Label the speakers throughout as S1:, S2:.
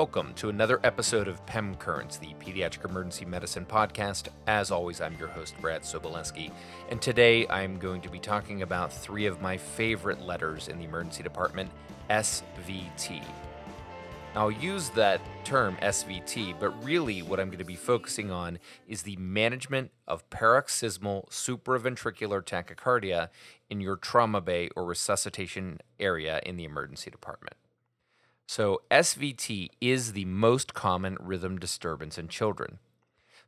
S1: Welcome to another episode of PEM Currents, the Pediatric Emergency Medicine Podcast. As always, I'm your host, Brad Sobolewski, and today I'm going to be talking about three of my favorite letters in the emergency department SVT. I'll use that term SVT, but really what I'm going to be focusing on is the management of paroxysmal supraventricular tachycardia in your trauma bay or resuscitation area in the emergency department. So, SVT is the most common rhythm disturbance in children.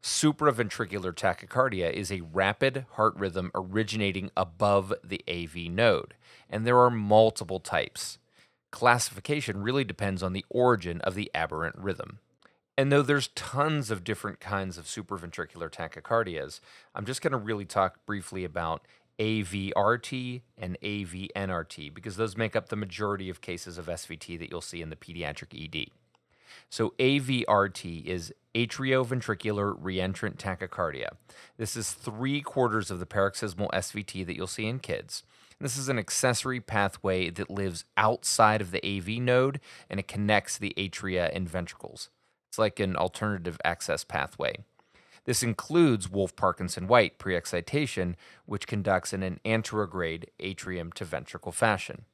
S1: Supraventricular tachycardia is a rapid heart rhythm originating above the AV node, and there are multiple types. Classification really depends on the origin of the aberrant rhythm. And though there's tons of different kinds of supraventricular tachycardias, I'm just going to really talk briefly about AVRT and AVNRT because those make up the majority of cases of SVT that you'll see in the pediatric ED. So, AVRT is atrioventricular reentrant tachycardia. This is three quarters of the paroxysmal SVT that you'll see in kids. This is an accessory pathway that lives outside of the AV node and it connects the atria and ventricles. It's like an alternative access pathway. This includes Wolff Parkinson White preexcitation, which conducts in an anterograde atrium to ventricle fashion.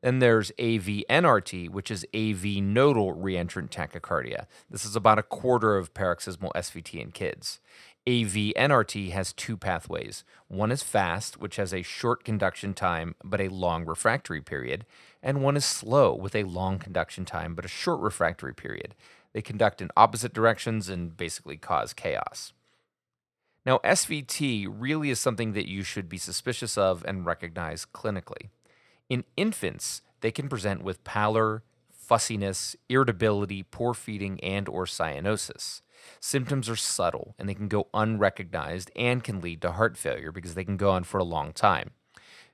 S1: Then there's AVNRT, which is AV nodal reentrant tachycardia. This is about a quarter of paroxysmal SVT in kids. AVNRT has two pathways. One is fast, which has a short conduction time but a long refractory period, and one is slow with a long conduction time but a short refractory period. They conduct in opposite directions and basically cause chaos. Now, SVT really is something that you should be suspicious of and recognize clinically. In infants, they can present with pallor, fussiness, irritability, poor feeding, and or cyanosis. Symptoms are subtle and they can go unrecognized and can lead to heart failure because they can go on for a long time.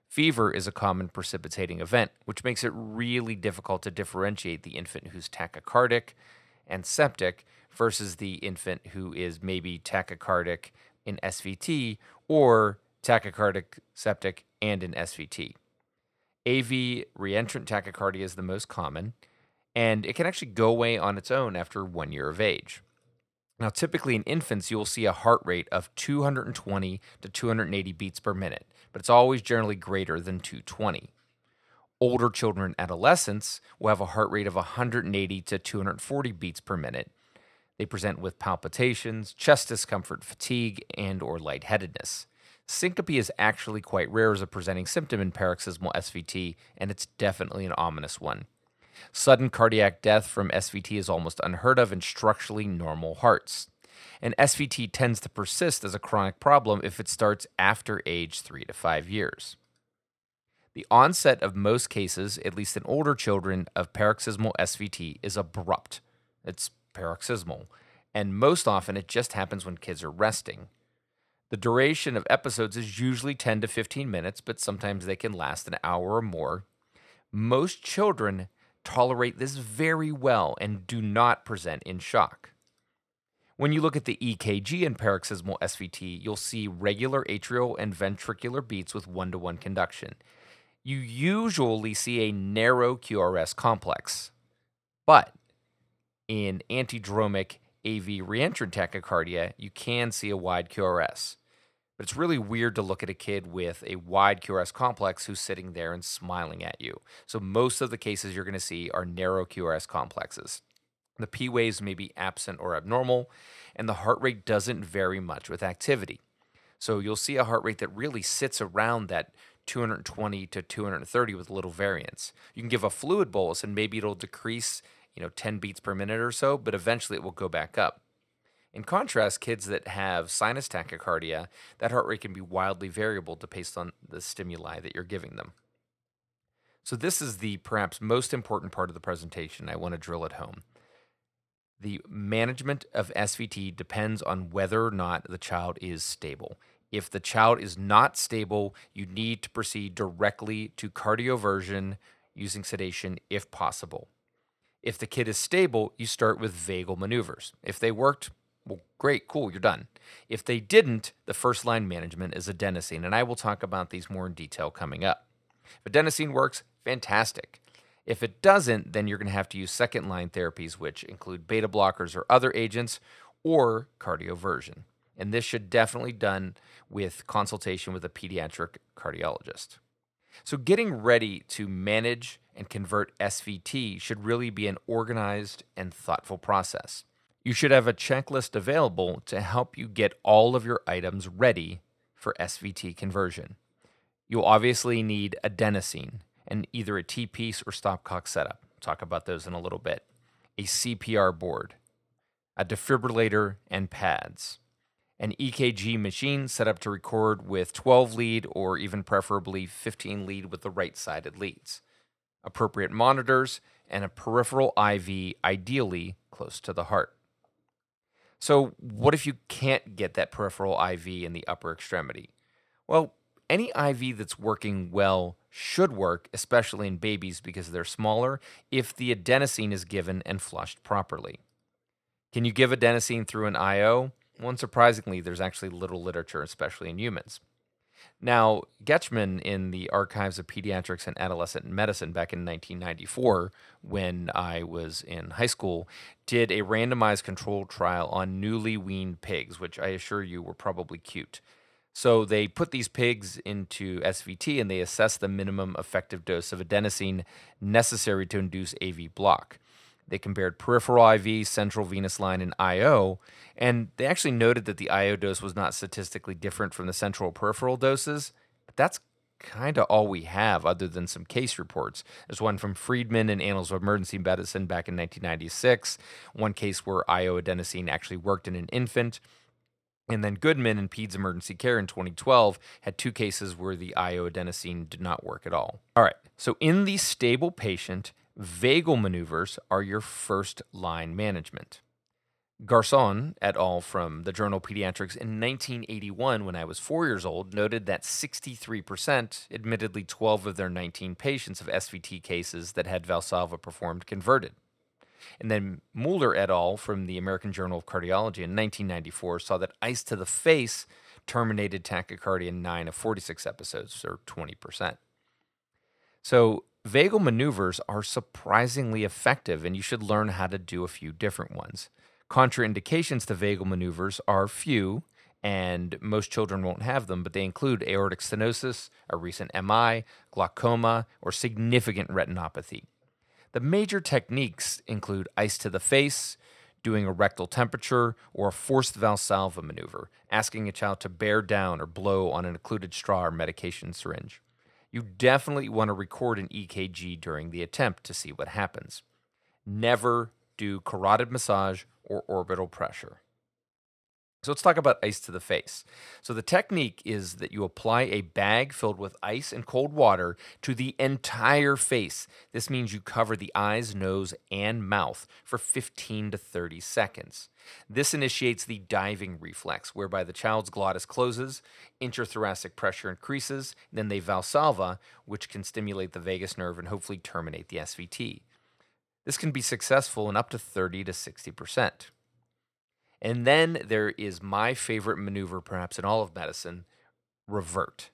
S1: Fever is a common precipitating event, which makes it really difficult to differentiate the infant who's tachycardic, and septic versus the infant who is maybe tachycardic in SVT or tachycardic septic and in SVT. AV reentrant tachycardia is the most common, and it can actually go away on its own after one year of age. Now, typically in infants, you'll see a heart rate of 220 to 280 beats per minute, but it's always generally greater than 220. Older children and adolescents will have a heart rate of 180 to 240 beats per minute. They present with palpitations, chest discomfort, fatigue, and or lightheadedness. Syncope is actually quite rare as a presenting symptom in paroxysmal SVT, and it's definitely an ominous one. Sudden cardiac death from SVT is almost unheard of in structurally normal hearts. And SVT tends to persist as a chronic problem if it starts after age 3 to 5 years. The onset of most cases, at least in older children, of paroxysmal SVT is abrupt. It's paroxysmal. And most often it just happens when kids are resting. The duration of episodes is usually 10 to 15 minutes, but sometimes they can last an hour or more. Most children tolerate this very well and do not present in shock. When you look at the EKG in paroxysmal SVT, you'll see regular atrial and ventricular beats with one to one conduction you usually see a narrow QRS complex. But in antidromic AV reentrant tachycardia, you can see a wide QRS. But it's really weird to look at a kid with a wide QRS complex who's sitting there and smiling at you. So most of the cases you're going to see are narrow QRS complexes. The P waves may be absent or abnormal, and the heart rate doesn't vary much with activity. So you'll see a heart rate that really sits around that 220 to 230 with little variance. You can give a fluid bolus and maybe it'll decrease, you know, 10 beats per minute or so, but eventually it will go back up. In contrast, kids that have sinus tachycardia, that heart rate can be wildly variable based on the stimuli that you're giving them. So, this is the perhaps most important part of the presentation. I want to drill it home. The management of SVT depends on whether or not the child is stable. If the child is not stable, you need to proceed directly to cardioversion using sedation if possible. If the kid is stable, you start with vagal maneuvers. If they worked, well, great, cool, you're done. If they didn't, the first line management is adenosine, and I will talk about these more in detail coming up. If adenosine works, fantastic. If it doesn't, then you're going to have to use second line therapies, which include beta blockers or other agents, or cardioversion. And this should definitely be done with consultation with a pediatric cardiologist. So, getting ready to manage and convert SVT should really be an organized and thoughtful process. You should have a checklist available to help you get all of your items ready for SVT conversion. You'll obviously need adenosine and either a T piece or stopcock setup. Talk about those in a little bit. A CPR board, a defibrillator, and pads. An EKG machine set up to record with 12 lead or even preferably 15 lead with the right sided leads. Appropriate monitors and a peripheral IV, ideally close to the heart. So, what if you can't get that peripheral IV in the upper extremity? Well, any IV that's working well should work, especially in babies because they're smaller, if the adenosine is given and flushed properly. Can you give adenosine through an IO? Unsurprisingly, there's actually little literature, especially in humans. Now, Getschman in the Archives of Pediatrics and Adolescent Medicine back in 1994, when I was in high school, did a randomized controlled trial on newly weaned pigs, which I assure you were probably cute. So they put these pigs into SVT and they assessed the minimum effective dose of adenosine necessary to induce AV block. They compared peripheral IV, central venous line, and IO, and they actually noted that the IO dose was not statistically different from the central peripheral doses. But that's kind of all we have, other than some case reports. There's one from Friedman in Annals of Emergency Medicine back in 1996, one case where IO adenosine actually worked in an infant. And then Goodman in Peds Emergency Care in 2012 had two cases where the IO adenosine did not work at all. All right, so in the stable patient, Vagal maneuvers are your first line management. Garson et al. from the journal Pediatrics in 1981, when I was four years old, noted that 63%, admittedly 12 of their 19 patients of SVT cases that had Valsalva performed, converted. And then Mueller et al. from the American Journal of Cardiology in 1994 saw that ice to the face terminated tachycardia in 9 of 46 episodes, or 20%. So Vagal maneuvers are surprisingly effective, and you should learn how to do a few different ones. Contraindications to vagal maneuvers are few, and most children won't have them, but they include aortic stenosis, a recent MI, glaucoma, or significant retinopathy. The major techniques include ice to the face, doing a rectal temperature, or a forced valsalva maneuver, asking a child to bear down or blow on an occluded straw or medication syringe you definitely want to record an EKG during the attempt to see what happens. Never do carotid massage or orbital pressure. So let's talk about ice to the face. So the technique is that you apply a bag filled with ice and cold water to the entire face. This means you cover the eyes, nose, and mouth for 15 to 30 seconds. This initiates the diving reflex, whereby the child's glottis closes, intrathoracic pressure increases, then they valsalva, which can stimulate the vagus nerve and hopefully terminate the SVT. This can be successful in up to 30 to 60 percent. And then there is my favorite maneuver, perhaps in all of medicine revert.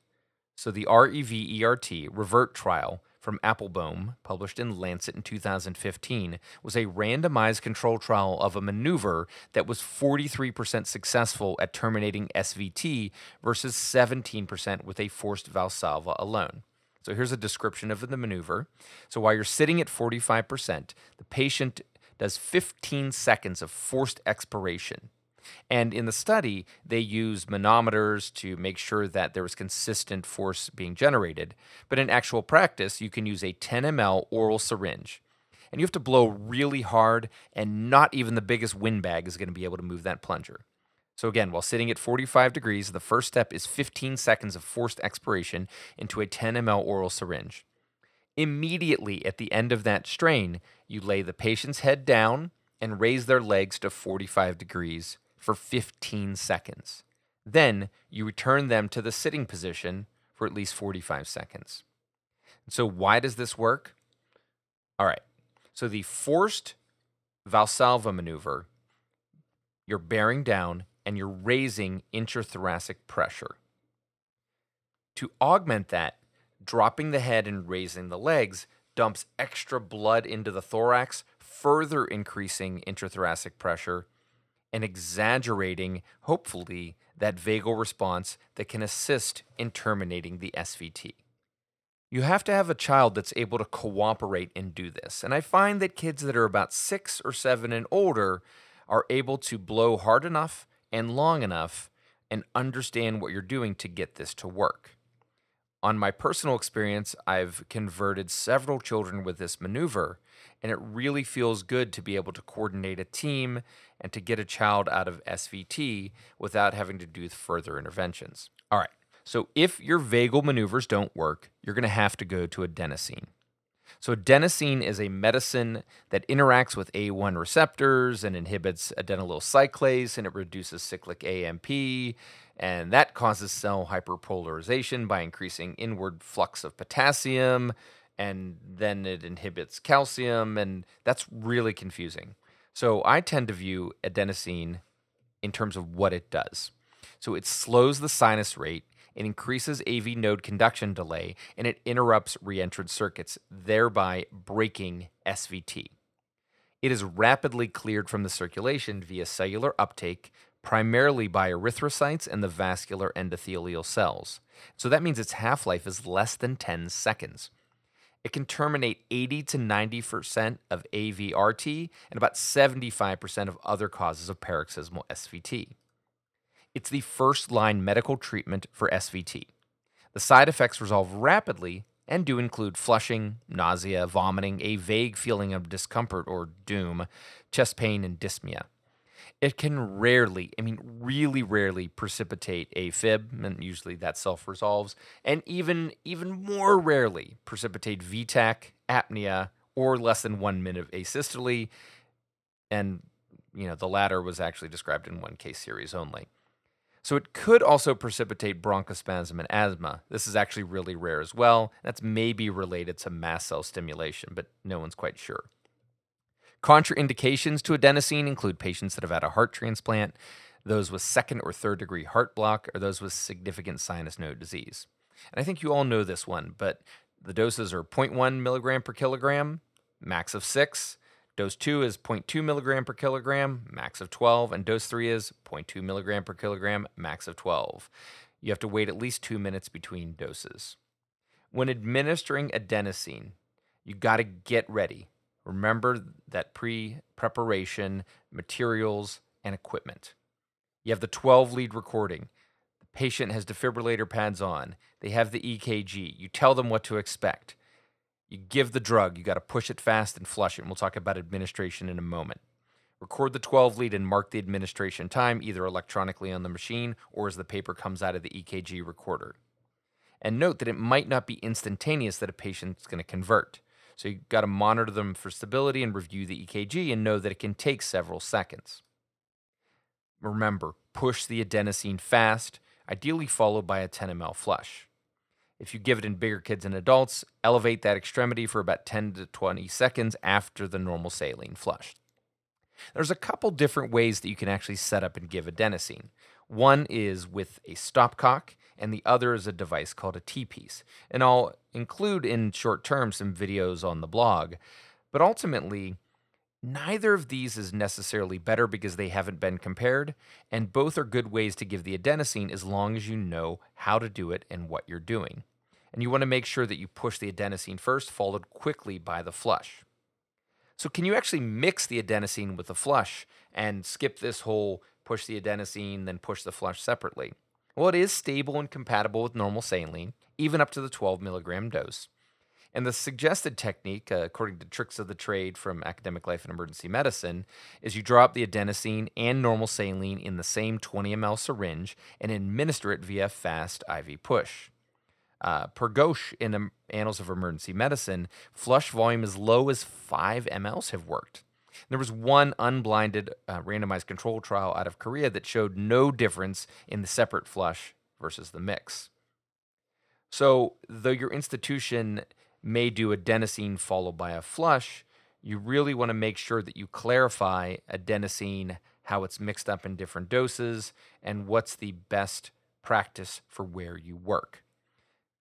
S1: So the REVERT, revert trial from Appelboom, published in Lancet in 2015, was a randomized control trial of a maneuver that was 43% successful at terminating SVT versus 17% with a forced Valsalva alone. So here's a description of the maneuver. So while you're sitting at 45%, the patient does 15 seconds of forced expiration. And in the study, they use manometers to make sure that there was consistent force being generated. But in actual practice, you can use a 10 ml oral syringe. And you have to blow really hard, and not even the biggest windbag is going to be able to move that plunger. So, again, while sitting at 45 degrees, the first step is 15 seconds of forced expiration into a 10 ml oral syringe. Immediately at the end of that strain, you lay the patient's head down and raise their legs to 45 degrees for 15 seconds. Then you return them to the sitting position for at least 45 seconds. So, why does this work? All right. So, the forced Valsalva maneuver, you're bearing down and you're raising intrathoracic pressure. To augment that, dropping the head and raising the legs dumps extra blood into the thorax, further increasing intrathoracic pressure and exaggerating, hopefully, that vagal response that can assist in terminating the SVT. You have to have a child that's able to cooperate and do this. And I find that kids that are about six or seven and older are able to blow hard enough and long enough and understand what you're doing to get this to work. On my personal experience, I've converted several children with this maneuver, and it really feels good to be able to coordinate a team and to get a child out of SVT without having to do further interventions. All right, so if your vagal maneuvers don't work, you're going to have to go to adenosine. So, adenosine is a medicine that interacts with A1 receptors and inhibits adenylyl cyclase, and it reduces cyclic AMP, and that causes cell hyperpolarization by increasing inward flux of potassium, and then it inhibits calcium, and that's really confusing. So, I tend to view adenosine in terms of what it does. So, it slows the sinus rate it increases AV node conduction delay and it interrupts reentrant circuits, thereby breaking SVT. It is rapidly cleared from the circulation via cellular uptake, primarily by erythrocytes and the vascular endothelial cells. So that means its half life is less than 10 seconds. It can terminate 80 to 90% of AVRT and about 75% of other causes of paroxysmal SVT. It's the first line medical treatment for SVT. The side effects resolve rapidly and do include flushing, nausea, vomiting, a vague feeling of discomfort or doom, chest pain, and dyspnea. It can rarely, I mean, really rarely precipitate AFib, and usually that self resolves, and even even more rarely precipitate VTach, apnea, or less than one minute of asystole. And you know, the latter was actually described in one case series only. So it could also precipitate bronchospasm and asthma. This is actually really rare as well. That's maybe related to mast cell stimulation, but no one's quite sure. Contraindications to adenosine include patients that have had a heart transplant, those with second or third degree heart block, or those with significant sinus node disease. And I think you all know this one, but the doses are 0.1 milligram per kilogram, max of 6, Dose 2 is 0.2 milligram per kilogram, max of 12, and dose 3 is 0.2 milligram per kilogram, max of 12. You have to wait at least two minutes between doses. When administering adenosine, you got to get ready. Remember that pre preparation, materials, and equipment. You have the 12 lead recording. The patient has defibrillator pads on. They have the EKG. You tell them what to expect. You give the drug, you got to push it fast and flush it. And we'll talk about administration in a moment. Record the 12 lead and mark the administration time either electronically on the machine or as the paper comes out of the EKG recorder. And note that it might not be instantaneous that a patient's going to convert. So you've got to monitor them for stability and review the EKG and know that it can take several seconds. Remember, push the adenosine fast, ideally followed by a 10 ml flush. If you give it in bigger kids and adults, elevate that extremity for about 10 to 20 seconds after the normal saline flush. There's a couple different ways that you can actually set up and give adenosine. One is with a stopcock, and the other is a device called a T piece. And I'll include in short term some videos on the blog. But ultimately, neither of these is necessarily better because they haven't been compared, and both are good ways to give the adenosine as long as you know how to do it and what you're doing and you want to make sure that you push the adenosine first, followed quickly by the flush. So, can you actually mix the adenosine with the flush and skip this whole push the adenosine, then push the flush separately? Well, it is stable and compatible with normal saline, even up to the 12 milligram dose. And the suggested technique, uh, according to Tricks of the Trade from Academic Life in Emergency Medicine, is you drop the adenosine and normal saline in the same 20 ml syringe and administer it via fast IV push. Uh, per Ghosh in the Annals of Emergency Medicine, flush volume as low as 5 mLs have worked. There was one unblinded uh, randomized control trial out of Korea that showed no difference in the separate flush versus the mix. So, though your institution may do adenosine followed by a flush, you really want to make sure that you clarify adenosine, how it's mixed up in different doses, and what's the best practice for where you work.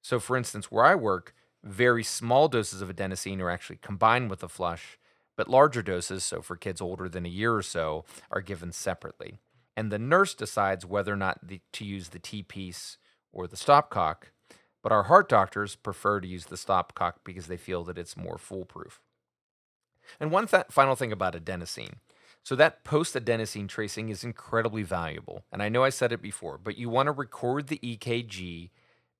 S1: So, for instance, where I work, Very small doses of adenosine are actually combined with the flush, but larger doses, so for kids older than a year or so, are given separately. And the nurse decides whether or not the, to use the T piece or the stopcock, but our heart doctors prefer to use the stopcock because they feel that it's more foolproof. And one th- final thing about adenosine. So, that post adenosine tracing is incredibly valuable. And I know I said it before, but you want to record the EKG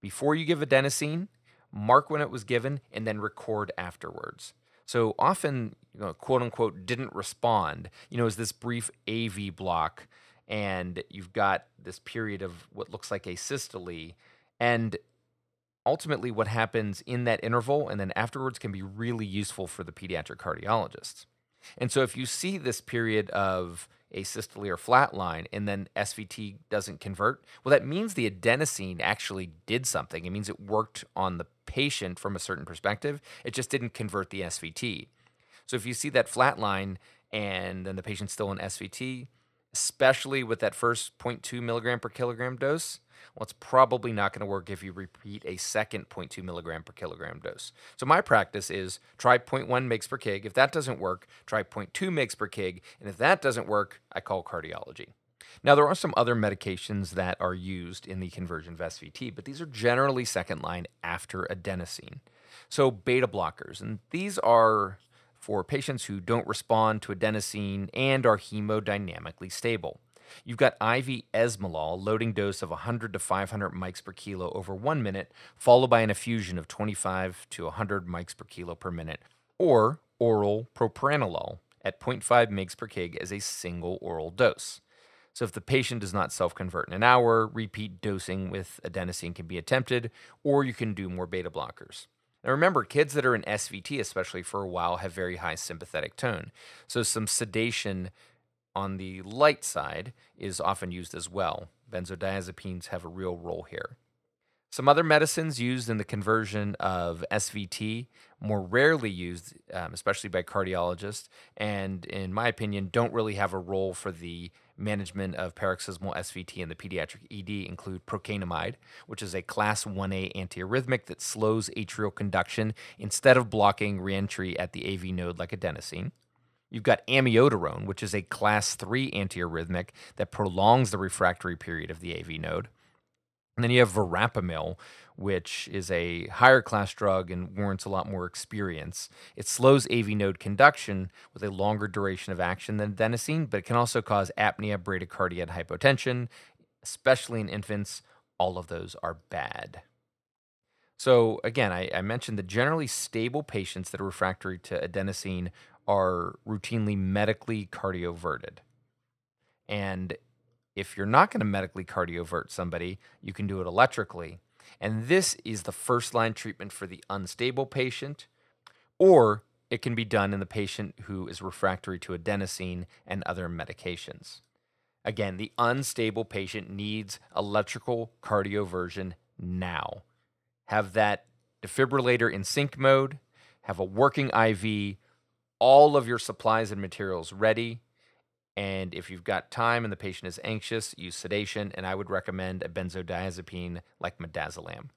S1: before you give adenosine, mark when it was given, and then record afterwards. So, often, you know, quote unquote, didn't respond, you know, is this brief AV block, and you've got this period of what looks like asystole. And ultimately what happens in that interval and then afterwards can be really useful for the pediatric cardiologists. And so if you see this period of asystole or flatline and then SVT doesn't convert, well, that means the adenosine actually did something. It means it worked on the patient from a certain perspective. It just didn't convert the SVT. So if you see that flatline and then the patient's still in SVT, especially with that first 0.2 milligram per kilogram dose, well, it's probably not going to work if you repeat a second 0.2 milligram per kilogram dose. So my practice is try 0.1 mg per kg. If that doesn't work, try 0.2 mg per kg. And if that doesn't work, I call cardiology. Now, there are some other medications that are used in the conversion of SVT, but these are generally second line after adenosine. So, beta blockers, and these are for patients who don't respond to adenosine and are hemodynamically stable. You've got IV esmolol, loading dose of 100 to 500 mics per kilo over one minute, followed by an infusion of 25 to 100 mics per kilo per minute, or oral propranolol at 0.5 mg per kg as a single oral dose. So, if the patient does not self convert in an hour, repeat dosing with adenosine can be attempted, or you can do more beta blockers. Now, remember, kids that are in SVT, especially for a while, have very high sympathetic tone. So, some sedation on the light side is often used as well. Benzodiazepines have a real role here. Some other medicines used in the conversion of SVT, more rarely used, um, especially by cardiologists, and in my opinion, don't really have a role for the management of paroxysmal SVT in the pediatric ED, include procainamide, which is a class 1A antiarrhythmic that slows atrial conduction instead of blocking reentry at the AV node like adenosine. You've got amiodarone, which is a class 3 antiarrhythmic that prolongs the refractory period of the AV node. And then you have verapamil, which is a higher class drug and warrants a lot more experience. It slows AV node conduction with a longer duration of action than adenosine, but it can also cause apnea, bradycardia, and hypotension, especially in infants. All of those are bad. So, again, I, I mentioned the generally stable patients that are refractory to adenosine are routinely medically cardioverted. And if you're not going to medically cardiovert somebody, you can do it electrically. And this is the first line treatment for the unstable patient, or it can be done in the patient who is refractory to adenosine and other medications. Again, the unstable patient needs electrical cardioversion now. Have that defibrillator in sync mode, have a working IV, all of your supplies and materials ready. And if you've got time and the patient is anxious, use sedation. And I would recommend a benzodiazepine like midazolam.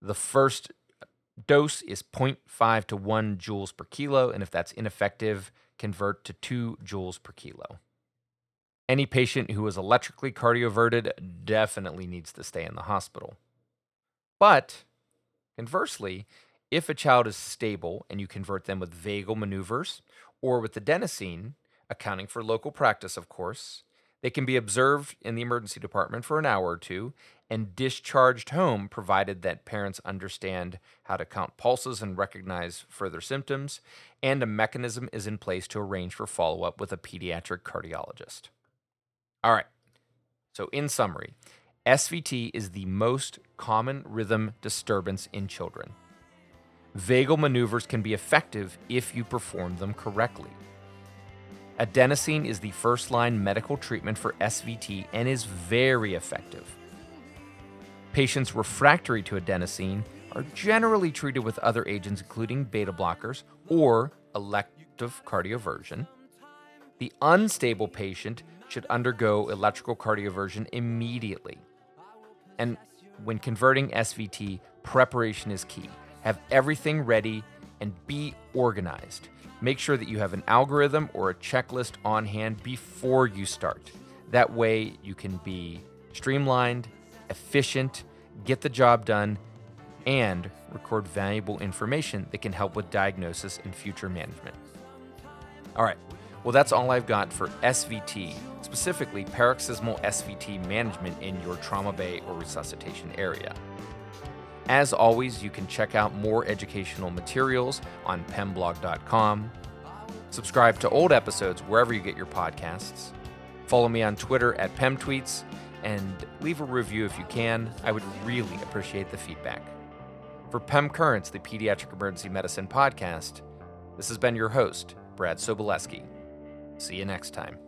S1: The first uh, dose is 0.5 to 1 joules per kilo. And if that's ineffective, convert to 2 joules per kilo. Any patient who is electrically cardioverted definitely needs to stay in the hospital. But conversely, if a child is stable and you convert them with vagal maneuvers or with adenosine, accounting for local practice, of course, they can be observed in the emergency department for an hour or two and discharged home, provided that parents understand how to count pulses and recognize further symptoms, and a mechanism is in place to arrange for follow up with a pediatric cardiologist. All right, so in summary, SVT is the most common rhythm disturbance in children. Vagal maneuvers can be effective if you perform them correctly. Adenosine is the first line medical treatment for SVT and is very effective. Patients refractory to adenosine are generally treated with other agents, including beta blockers or elective cardioversion. The unstable patient should undergo electrical cardioversion immediately. And when converting SVT, preparation is key. Have everything ready and be organized. Make sure that you have an algorithm or a checklist on hand before you start. That way, you can be streamlined, efficient, get the job done, and record valuable information that can help with diagnosis and future management. All right, well, that's all I've got for SVT, specifically paroxysmal SVT management in your trauma bay or resuscitation area. As always, you can check out more educational materials on pemblog.com. Subscribe to old episodes wherever you get your podcasts. Follow me on Twitter at PemTweets and leave a review if you can. I would really appreciate the feedback. For PEM Currents, the Pediatric Emergency Medicine Podcast, this has been your host, Brad Sobolewski. See you next time.